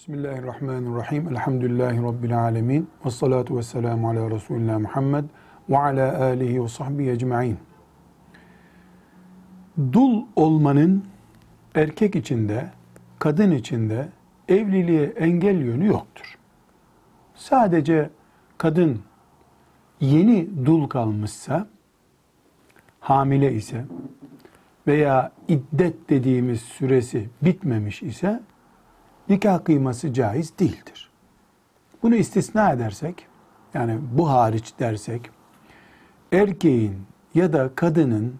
Bismillahirrahmanirrahim. Elhamdülillahi Rabbil alemin. Ve salatu ve selamu ala Resulina Muhammed ve ala alihi ve sahbihi ecma'in. Dul olmanın erkek içinde, kadın içinde evliliğe engel yönü yoktur. Sadece kadın yeni dul kalmışsa, hamile ise veya iddet dediğimiz süresi bitmemiş ise nikah kıyması caiz değildir. Bunu istisna edersek, yani bu hariç dersek, erkeğin ya da kadının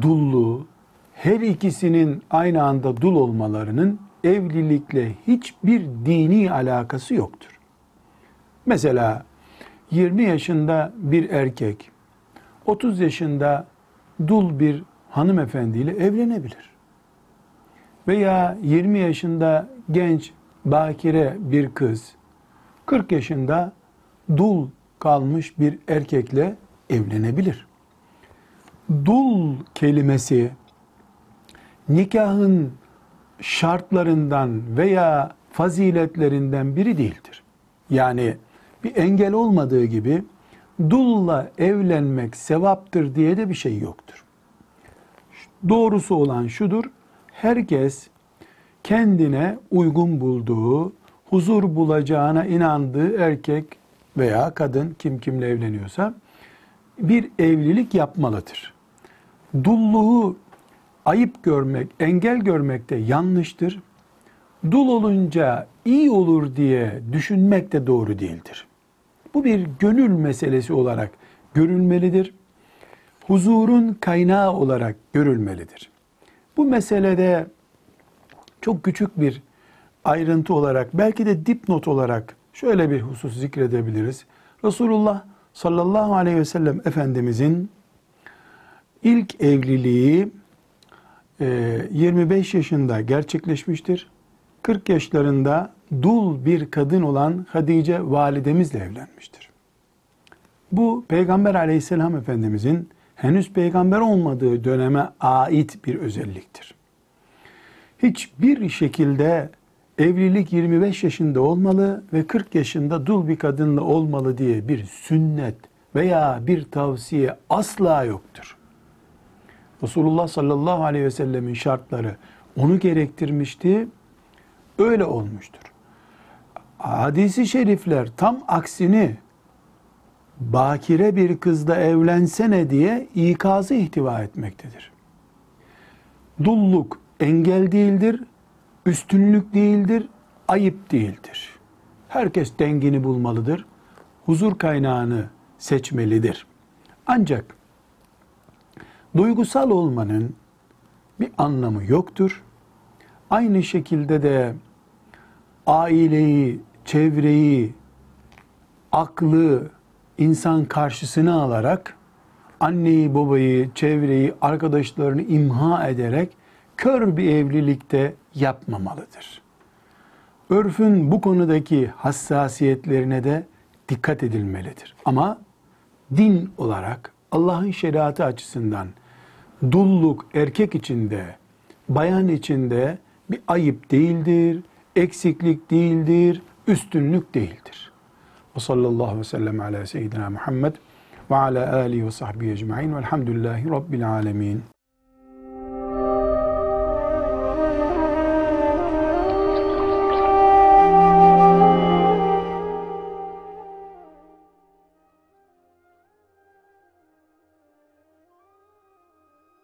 dulluğu, her ikisinin aynı anda dul olmalarının evlilikle hiçbir dini alakası yoktur. Mesela 20 yaşında bir erkek, 30 yaşında dul bir hanımefendiyle evlenebilir veya 20 yaşında genç bakire bir kız 40 yaşında dul kalmış bir erkekle evlenebilir. Dul kelimesi nikahın şartlarından veya faziletlerinden biri değildir. Yani bir engel olmadığı gibi dulla evlenmek sevaptır diye de bir şey yoktur. Doğrusu olan şudur, herkes kendine uygun bulduğu, huzur bulacağına inandığı erkek veya kadın kim kimle evleniyorsa bir evlilik yapmalıdır. Dulluğu ayıp görmek, engel görmek de yanlıştır. Dul olunca iyi olur diye düşünmek de doğru değildir. Bu bir gönül meselesi olarak görülmelidir. Huzurun kaynağı olarak görülmelidir. Bu meselede çok küçük bir ayrıntı olarak belki de dipnot olarak şöyle bir husus zikredebiliriz. Resulullah sallallahu aleyhi ve sellem Efendimizin ilk evliliği 25 e, yaşında gerçekleşmiştir. 40 yaşlarında dul bir kadın olan Hadice validemizle evlenmiştir. Bu Peygamber aleyhisselam Efendimizin henüz peygamber olmadığı döneme ait bir özelliktir. Hiçbir şekilde evlilik 25 yaşında olmalı ve 40 yaşında dul bir kadınla olmalı diye bir sünnet veya bir tavsiye asla yoktur. Resulullah sallallahu aleyhi ve sellemin şartları onu gerektirmişti, öyle olmuştur. Hadisi şerifler tam aksini bakire bir kızla evlensene diye ikazı ihtiva etmektedir. Dulluk engel değildir, üstünlük değildir, ayıp değildir. Herkes dengini bulmalıdır. Huzur kaynağını seçmelidir. Ancak duygusal olmanın bir anlamı yoktur. Aynı şekilde de aileyi, çevreyi, aklı, insan karşısına alarak anneyi, babayı, çevreyi, arkadaşlarını imha ederek kör bir evlilikte yapmamalıdır. Örfün bu konudaki hassasiyetlerine de dikkat edilmelidir. Ama din olarak Allah'ın şeriatı açısından dulluk erkek içinde, bayan içinde bir ayıp değildir, eksiklik değildir, üstünlük değildir. Ve sallallahu ve sellem ala seyyidina Muhammed ve ala alihi ve sahbihi ecma'in velhamdülillahi rabbil alemin.